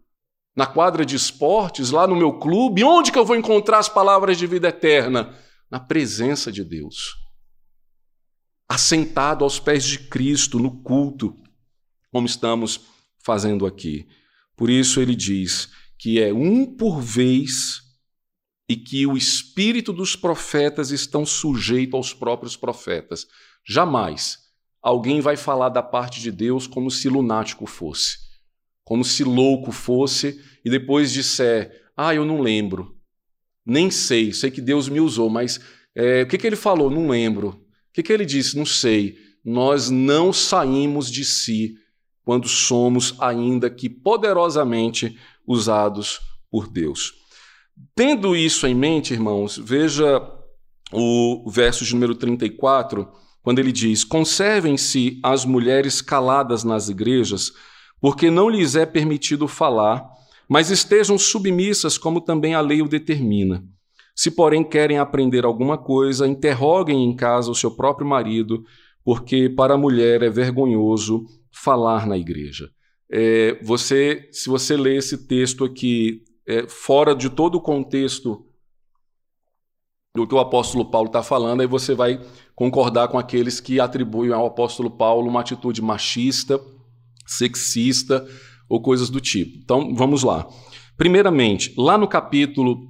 na quadra de esportes, lá no meu clube? Onde que eu vou encontrar as palavras de vida eterna? Na presença de Deus. Assentado aos pés de Cristo no culto, como estamos fazendo aqui. Por isso ele diz que é um por vez e que o espírito dos profetas estão sujeito aos próprios profetas. Jamais alguém vai falar da parte de Deus como se lunático fosse, como se louco fosse e depois disser: Ah, eu não lembro, nem sei, sei que Deus me usou, mas é, o que, que ele falou? Não lembro. O que, que ele disse? Não sei. Nós não saímos de si quando somos, ainda que poderosamente, usados por Deus. Tendo isso em mente, irmãos, veja o verso de número 34 quando ele diz: Conservem-se as mulheres caladas nas igrejas, porque não lhes é permitido falar, mas estejam submissas, como também a lei o determina. Se, porém, querem aprender alguma coisa, interroguem em casa o seu próprio marido, porque para a mulher é vergonhoso falar na igreja. É, você, se você ler esse texto aqui é, fora de todo o contexto do que o apóstolo Paulo está falando, aí você vai concordar com aqueles que atribuem ao apóstolo Paulo uma atitude machista, sexista ou coisas do tipo. Então, vamos lá. Primeiramente, lá no capítulo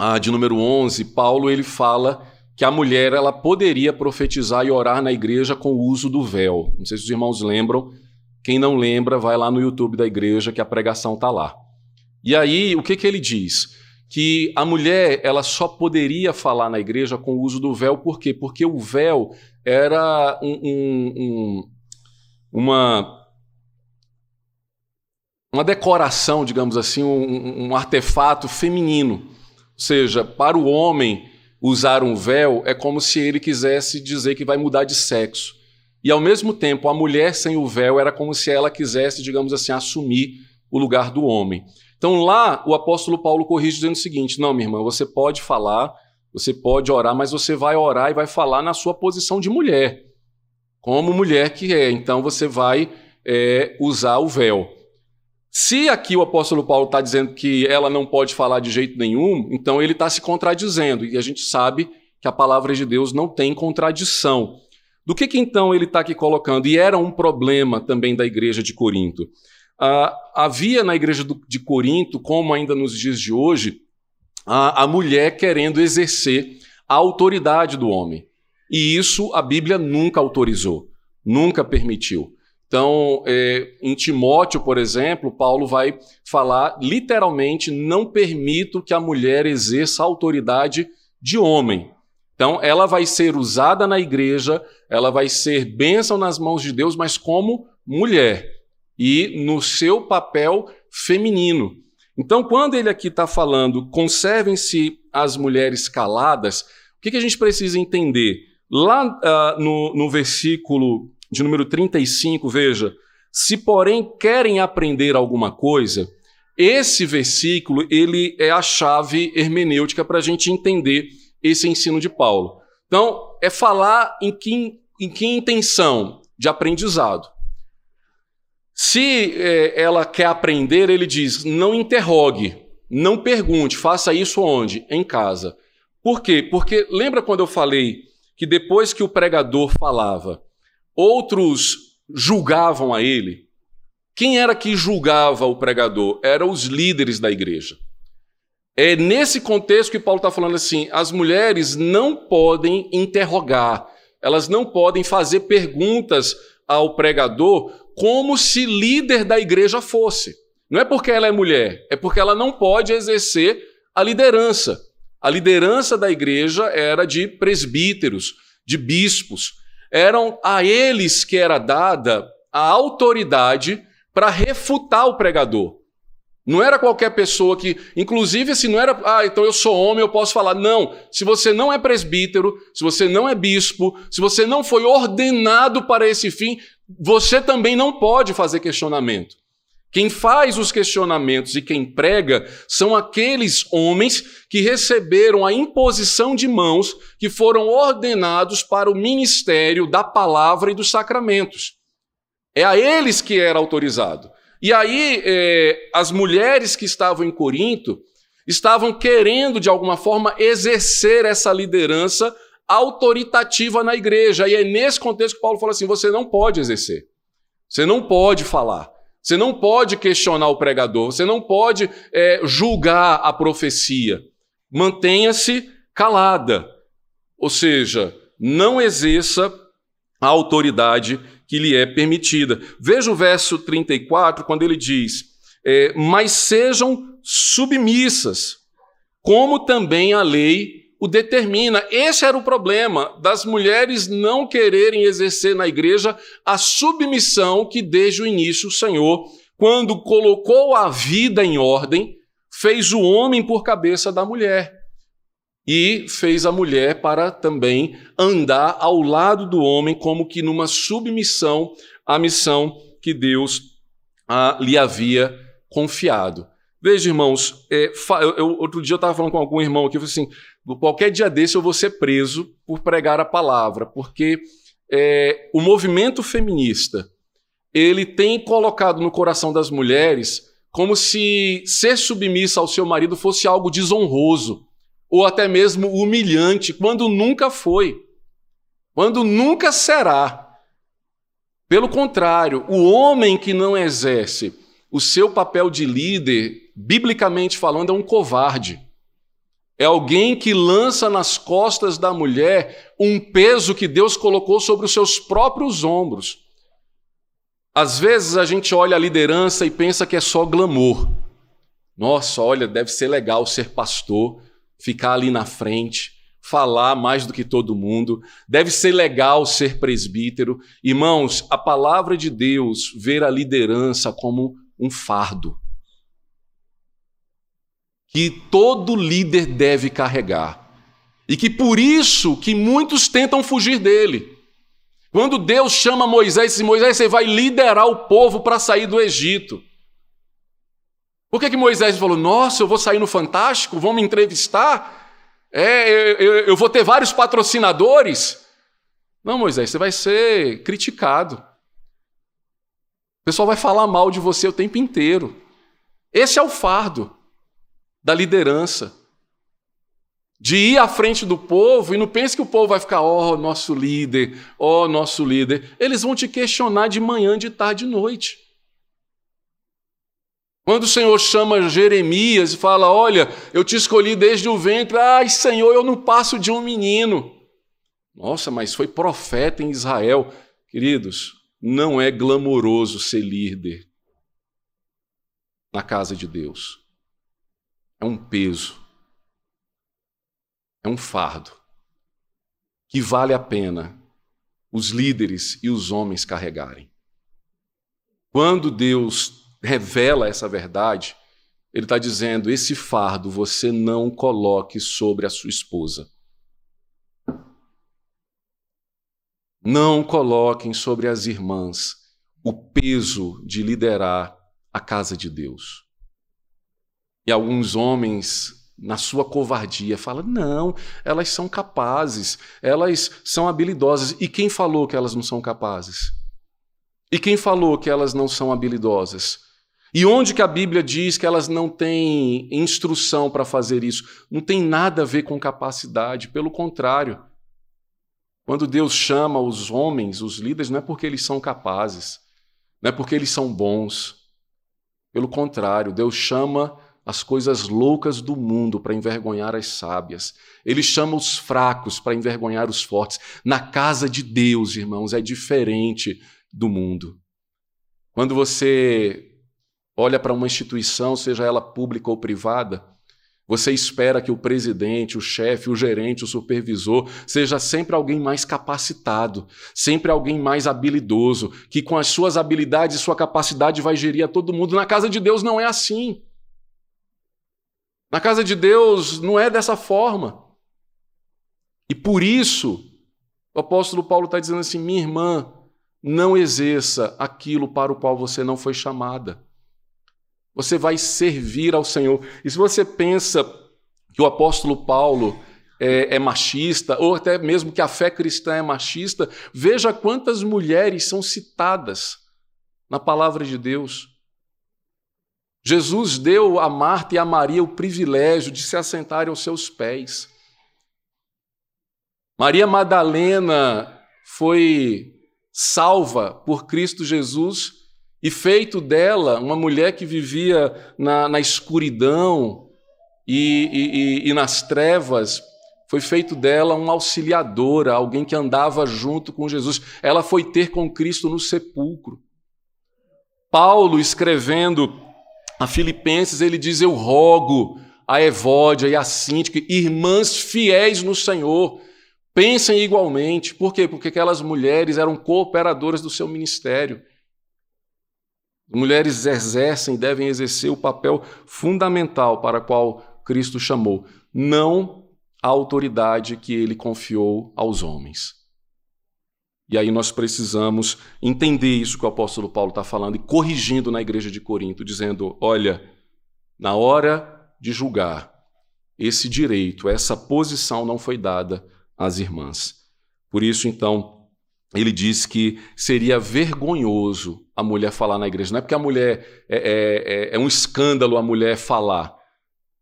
ah, de número 11, Paulo ele fala que a mulher ela poderia profetizar e orar na igreja com o uso do véu. Não sei se os irmãos lembram. Quem não lembra, vai lá no YouTube da igreja que a pregação está lá. E aí, o que, que ele diz? que a mulher ela só poderia falar na igreja com o uso do véu, por quê? Porque o véu era um, um, um, uma, uma decoração, digamos assim, um, artefato feminino. Seja, para o homem usar um véu é como se ele quisesse dizer que vai mudar de sexo. E ao mesmo tempo, a mulher sem o véu era como se ela quisesse, digamos assim, assumir o lugar do homem. Então lá o apóstolo Paulo corrige dizendo o seguinte: não, minha irmã, você pode falar, você pode orar, mas você vai orar e vai falar na sua posição de mulher, como mulher que é. Então você vai é, usar o véu. Se aqui o apóstolo Paulo está dizendo que ela não pode falar de jeito nenhum, então ele está se contradizendo, e a gente sabe que a palavra de Deus não tem contradição. Do que, que então ele está aqui colocando? E era um problema também da igreja de Corinto. Uh, havia na igreja do, de Corinto, como ainda nos dias de hoje, a, a mulher querendo exercer a autoridade do homem. E isso a Bíblia nunca autorizou, nunca permitiu. Então, é, em Timóteo, por exemplo, Paulo vai falar literalmente: não permito que a mulher exerça a autoridade de homem. Então, ela vai ser usada na igreja, ela vai ser bênção nas mãos de Deus, mas como mulher e no seu papel feminino. Então, quando ele aqui está falando conservem-se as mulheres caladas, o que, que, a gente precisa entender? Lá uh, no, no versículo de número 35, veja, se porém querem aprender alguma coisa, esse versículo ele é a chave hermenêutica para a gente entender esse ensino de Paulo. Então, é falar em que, em que intenção? De aprendizado. Se é, ela quer aprender, ele diz: não interrogue, não pergunte, faça isso onde? Em casa. Por quê? Porque lembra quando eu falei que depois que o pregador falava, outros julgavam a ele? Quem era que julgava o pregador? Eram os líderes da igreja. É nesse contexto que Paulo está falando assim: as mulheres não podem interrogar, elas não podem fazer perguntas ao pregador como se líder da igreja fosse. Não é porque ela é mulher, é porque ela não pode exercer a liderança. A liderança da igreja era de presbíteros, de bispos. Eram a eles que era dada a autoridade para refutar o pregador. Não era qualquer pessoa que, inclusive, se não era, ah, então eu sou homem, eu posso falar. Não. Se você não é presbítero, se você não é bispo, se você não foi ordenado para esse fim, você também não pode fazer questionamento. Quem faz os questionamentos e quem prega são aqueles homens que receberam a imposição de mãos, que foram ordenados para o ministério da palavra e dos sacramentos. É a eles que era autorizado. E aí, é, as mulheres que estavam em Corinto estavam querendo, de alguma forma, exercer essa liderança autoritativa na igreja. E é nesse contexto que Paulo fala assim: você não pode exercer, você não pode falar. Você não pode questionar o pregador, você não pode é, julgar a profecia. Mantenha-se calada. Ou seja, não exerça a autoridade que lhe é permitida. Veja o verso 34, quando ele diz: é, Mas sejam submissas, como também a lei o determina. Esse era o problema das mulheres não quererem exercer na igreja a submissão que desde o início o Senhor, quando colocou a vida em ordem, fez o homem por cabeça da mulher. E fez a mulher para também andar ao lado do homem, como que numa submissão à missão que Deus ah, lhe havia confiado. Veja, irmãos, é, eu, outro dia eu estava falando com algum irmão aqui, eu falei assim: qualquer dia desse eu vou ser preso por pregar a palavra, porque é, o movimento feminista ele tem colocado no coração das mulheres como se ser submissa ao seu marido fosse algo desonroso ou até mesmo humilhante, quando nunca foi, quando nunca será. Pelo contrário, o homem que não exerce o seu papel de líder, biblicamente falando, é um covarde. É alguém que lança nas costas da mulher um peso que Deus colocou sobre os seus próprios ombros. Às vezes a gente olha a liderança e pensa que é só glamour. Nossa, olha, deve ser legal ser pastor, ficar ali na frente, falar mais do que todo mundo. Deve ser legal ser presbítero. Irmãos, a palavra de Deus vê a liderança como um fardo que todo líder deve carregar. E que por isso que muitos tentam fugir dele. Quando Deus chama Moisés e Moisés, você vai liderar o povo para sair do Egito. Por que, que Moisés falou, nossa, eu vou sair no Fantástico, vão me entrevistar? É, eu, eu, eu vou ter vários patrocinadores? Não, Moisés, você vai ser criticado. O pessoal vai falar mal de você o tempo inteiro. Esse é o fardo da liderança. De ir à frente do povo e não pense que o povo vai ficar, ó, oh, nosso líder, ó, oh, nosso líder. Eles vão te questionar de manhã, de tarde, de noite. Quando o Senhor chama Jeremias e fala: Olha, eu te escolhi desde o ventre, ai Senhor, eu não passo de um menino. Nossa, mas foi profeta em Israel. Queridos, não é glamouroso ser líder na casa de Deus é um peso, é um fardo que vale a pena os líderes e os homens carregarem. Quando Deus revela essa verdade, Ele está dizendo: esse fardo você não coloque sobre a sua esposa. Não coloquem sobre as irmãs o peso de liderar a casa de Deus. E alguns homens, na sua covardia, falam: não, elas são capazes, elas são habilidosas. E quem falou que elas não são capazes? E quem falou que elas não são habilidosas? E onde que a Bíblia diz que elas não têm instrução para fazer isso? Não tem nada a ver com capacidade, pelo contrário. Quando Deus chama os homens, os líderes, não é porque eles são capazes, não é porque eles são bons. Pelo contrário, Deus chama as coisas loucas do mundo para envergonhar as sábias. Ele chama os fracos para envergonhar os fortes. Na casa de Deus, irmãos, é diferente do mundo. Quando você olha para uma instituição, seja ela pública ou privada, Você espera que o presidente, o chefe, o gerente, o supervisor seja sempre alguém mais capacitado, sempre alguém mais habilidoso, que com as suas habilidades e sua capacidade vai gerir a todo mundo. Na casa de Deus não é assim. Na casa de Deus não é dessa forma. E por isso, o apóstolo Paulo está dizendo assim: minha irmã, não exerça aquilo para o qual você não foi chamada. Você vai servir ao Senhor. E se você pensa que o apóstolo Paulo é, é, machista, ou até mesmo que a fé cristã é machista, veja quantas mulheres são citadas na palavra de Deus. Jesus deu a Marta e a Maria o privilégio de se assentarem aos seus pés. Maria Madalena foi salva por Cristo Jesus e feito dela uma mulher que vivia na, na escuridão e, e, e nas trevas, foi feito dela uma auxiliadora, alguém que andava junto com Jesus. Ela foi ter com Cristo no sepulcro. Paulo, escrevendo a Filipenses, ele diz: Eu rogo a Evódia e a Síntica, irmãs fiéis no Senhor, pensem igualmente. Por quê? Porque aquelas mulheres eram cooperadoras do seu ministério. Mulheres exercem, devem exercer o papel fundamental para o qual Cristo chamou, não a autoridade que ele confiou aos homens. E aí nós precisamos entender isso que o apóstolo Paulo está falando e corrigindo na igreja de Corinto, dizendo: olha, na hora de julgar, esse direito, essa posição não foi dada às irmãs. Por isso, então, ele diz que seria vergonhoso a mulher falar na igreja. Não é porque a mulher é, é, é, é um escândalo a mulher falar.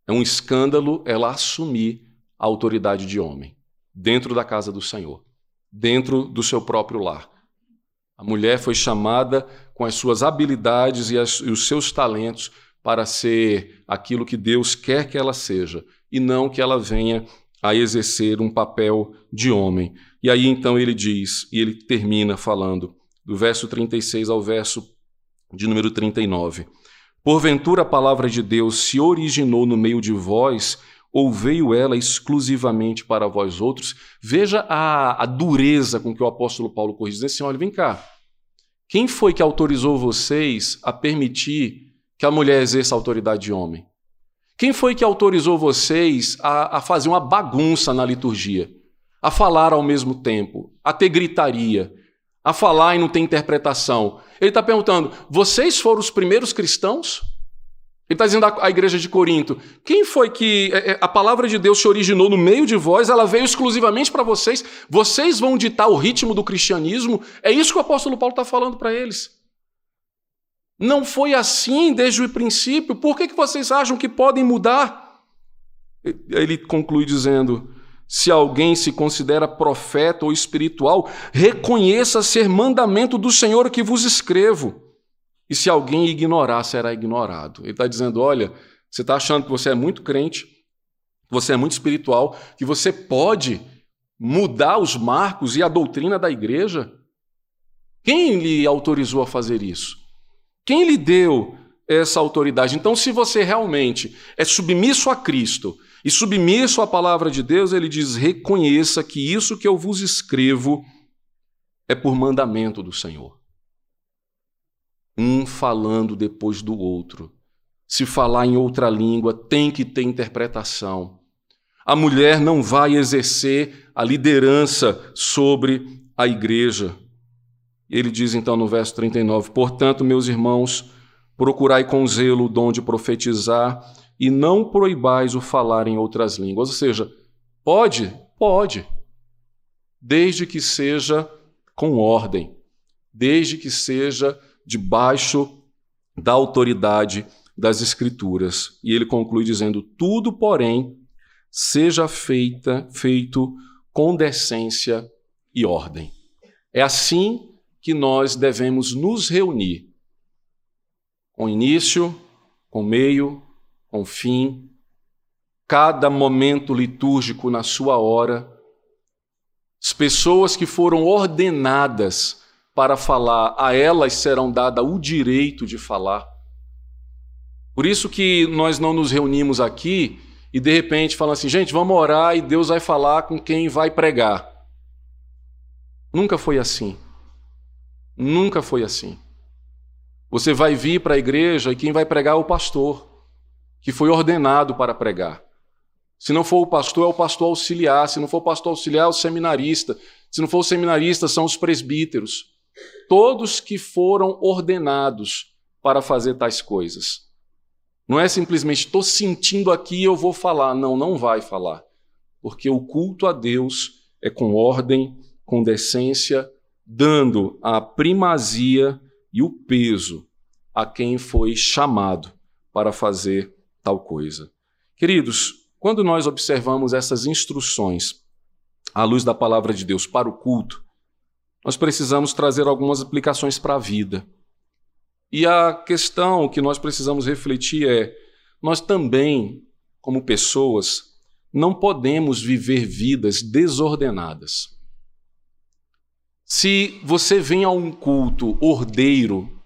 É um escândalo ela assumir a autoridade de homem dentro da casa do Senhor, dentro do seu próprio lar. A mulher foi chamada com as suas habilidades e, as, e os seus talentos para ser aquilo que Deus quer que ela seja e não que ela venha a exercer um papel de homem. E aí então ele diz, e ele termina falando, do verso 36 ao verso de número 39. Porventura a palavra de Deus se originou no meio de vós, ou veio ela exclusivamente para vós outros? Veja a, a dureza com que o apóstolo Paulo corrige. Diz assim: olha, vem cá. Quem foi que autorizou vocês a permitir que a mulher exerça a autoridade de homem? Quem foi que autorizou vocês a, a fazer uma bagunça na liturgia? A falar ao mesmo tempo, a ter gritaria, a falar e não ter interpretação. Ele está perguntando: vocês foram os primeiros cristãos? Ele está dizendo à igreja de Corinto: quem foi que é, é, a palavra de Deus se originou no meio de vós, ela veio exclusivamente para vocês, vocês vão ditar o ritmo do cristianismo? É isso que o apóstolo Paulo está falando para eles. Não foi assim desde o princípio, por que, que vocês acham que podem mudar? Ele conclui dizendo: se alguém se considera profeta ou espiritual, reconheça ser mandamento do Senhor que vos escrevo. E se alguém ignorar, será ignorado. Ele está dizendo: olha, você está achando que você é muito crente, que você é muito espiritual, que você pode mudar os marcos e a doutrina da igreja? Quem lhe autorizou a fazer isso? Quem lhe deu essa autoridade? Então, se você realmente é submisso a Cristo e submisso à palavra de Deus, ele diz: reconheça que isso que eu vos escrevo é por mandamento do Senhor. Um falando depois do outro. Se falar em outra língua, tem que ter interpretação. A mulher não vai exercer a liderança sobre a igreja. Ele diz então no verso 39: Portanto, meus irmãos, procurai com zelo o dom de profetizar e não proibais o falar em outras línguas. Ou seja, pode? Pode. Desde que seja com ordem, desde que seja debaixo da autoridade das Escrituras. E ele conclui dizendo: tudo, porém, seja feita, feito com decência e ordem. É assim que nós devemos nos reunir com início, com meio, com fim, cada momento litúrgico na sua hora. As pessoas que foram ordenadas para falar, a elas serão dada o direito de falar. Por isso que nós não nos reunimos aqui e de repente falam assim: gente, vamos orar e Deus vai falar com quem vai pregar. Nunca foi assim. Nunca foi assim. Você vai vir para a igreja e quem vai pregar é o pastor, que foi ordenado para pregar. Se não for o pastor, é o pastor auxiliar. Se não for o pastor auxiliar, é o seminarista. Se não for o seminarista, são os presbíteros. Todos que foram ordenados para fazer tais coisas. Não é simplesmente estou sentindo aqui eu vou falar. Não, não vai falar. Porque o culto a Deus é com ordem, com decência, dando a primazia e o peso a quem foi chamado para fazer tal coisa. Queridos, quando nós observamos essas instruções à luz da palavra de Deus para o culto, nós precisamos trazer algumas aplicações para a vida. E a questão que nós precisamos refletir é: nós também, como pessoas, não podemos viver vidas desordenadas. Se você vem a um culto ordeiro,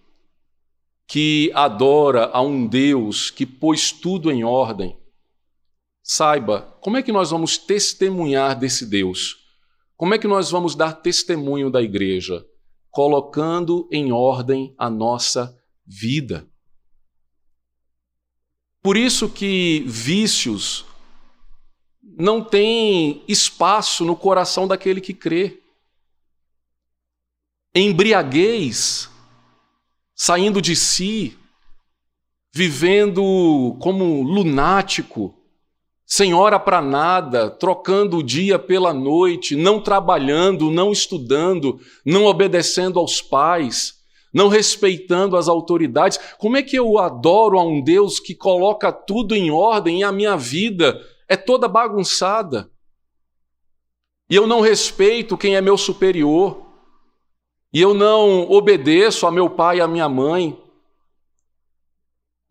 que adora a um Deus que pôs tudo em ordem, saiba como é que nós vamos testemunhar desse Deus. Como é que nós vamos dar testemunho da igreja? colocando em ordem a nossa vida. Por isso que vícios não têm espaço no coração daquele que crê. Embriaguez, saindo de si, vivendo como lunático, sem hora para nada, trocando o dia pela noite, não trabalhando, não estudando, não obedecendo aos pais, não respeitando as autoridades. Como é que eu adoro a um Deus que coloca tudo em ordem e a minha vida é toda bagunçada? E eu não respeito quem é meu superior, e eu não obedeço a meu pai e a minha mãe,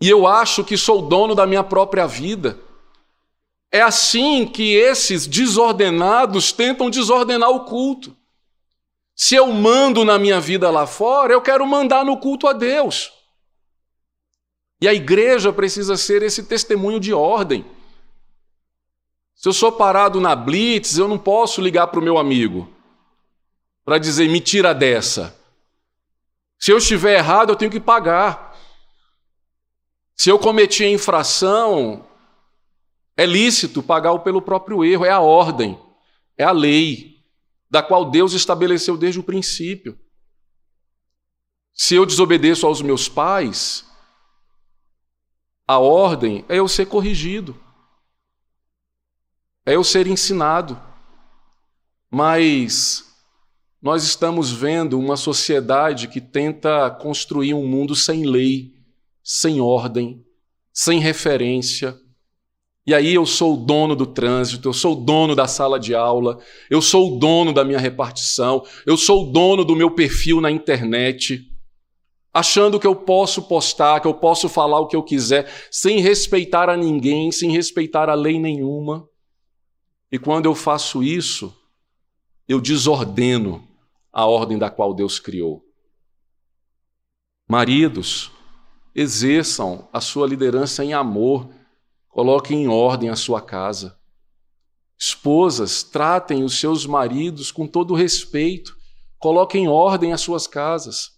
e eu acho que sou dono da minha própria vida. É assim que esses desordenados tentam desordenar o culto. Se eu mando na minha vida lá fora, eu quero mandar no culto a Deus. E a igreja precisa ser esse testemunho de ordem. Se eu sou parado na blitz, eu não posso ligar para o meu amigo para dizer: me tira dessa. Se eu estiver errado, eu tenho que pagar. Se eu cometi infração, é lícito pagar pelo próprio erro, é a ordem, é a lei, da qual Deus estabeleceu desde o princípio. Se eu desobedeço aos meus pais, a ordem é eu ser corrigido, é eu ser ensinado. Mas nós estamos vendo uma sociedade que tenta construir um mundo sem lei, sem ordem, sem referência, e aí eu sou o dono do trânsito, eu sou o dono da sala de aula, eu sou o dono da minha repartição, eu sou o dono do meu perfil na internet, achando que eu posso postar, que eu posso falar o que eu quiser, sem respeitar a ninguém, sem respeitar a lei nenhuma. E quando eu faço isso, eu desordeno a ordem da qual Deus criou. Maridos, exerçam a sua liderança em amor Coloquem em ordem a sua casa. Esposas, tratem os seus maridos com todo respeito. Coloquem em ordem as suas casas.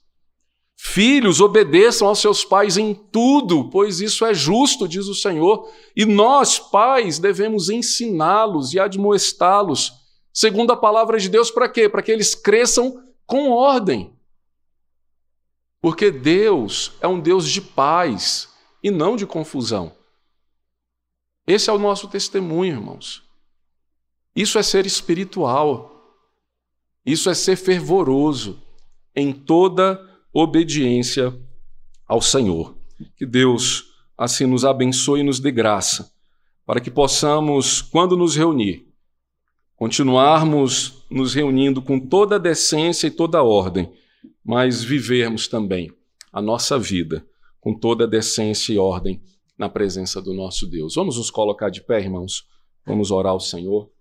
Filhos, obedeçam aos seus pais em tudo, pois isso é justo, diz o Senhor. E nós, pais, devemos ensiná-los e admoestá-los, segundo a palavra de Deus, para quê? Para que eles cresçam com ordem. Porque Deus é um Deus de paz e não de confusão. Esse é o nosso testemunho, irmãos. Isso é ser espiritual. Isso é ser fervoroso em toda obediência ao Senhor. Que Deus assim nos abençoe e nos dê graça, para que possamos, quando nos reunir, continuarmos nos reunindo com toda a decência e toda a ordem, mas vivermos também a nossa vida com toda a decência e ordem na presença do nosso Deus. Vamos nos colocar de pé, irmãos. Vamos orar ao Senhor.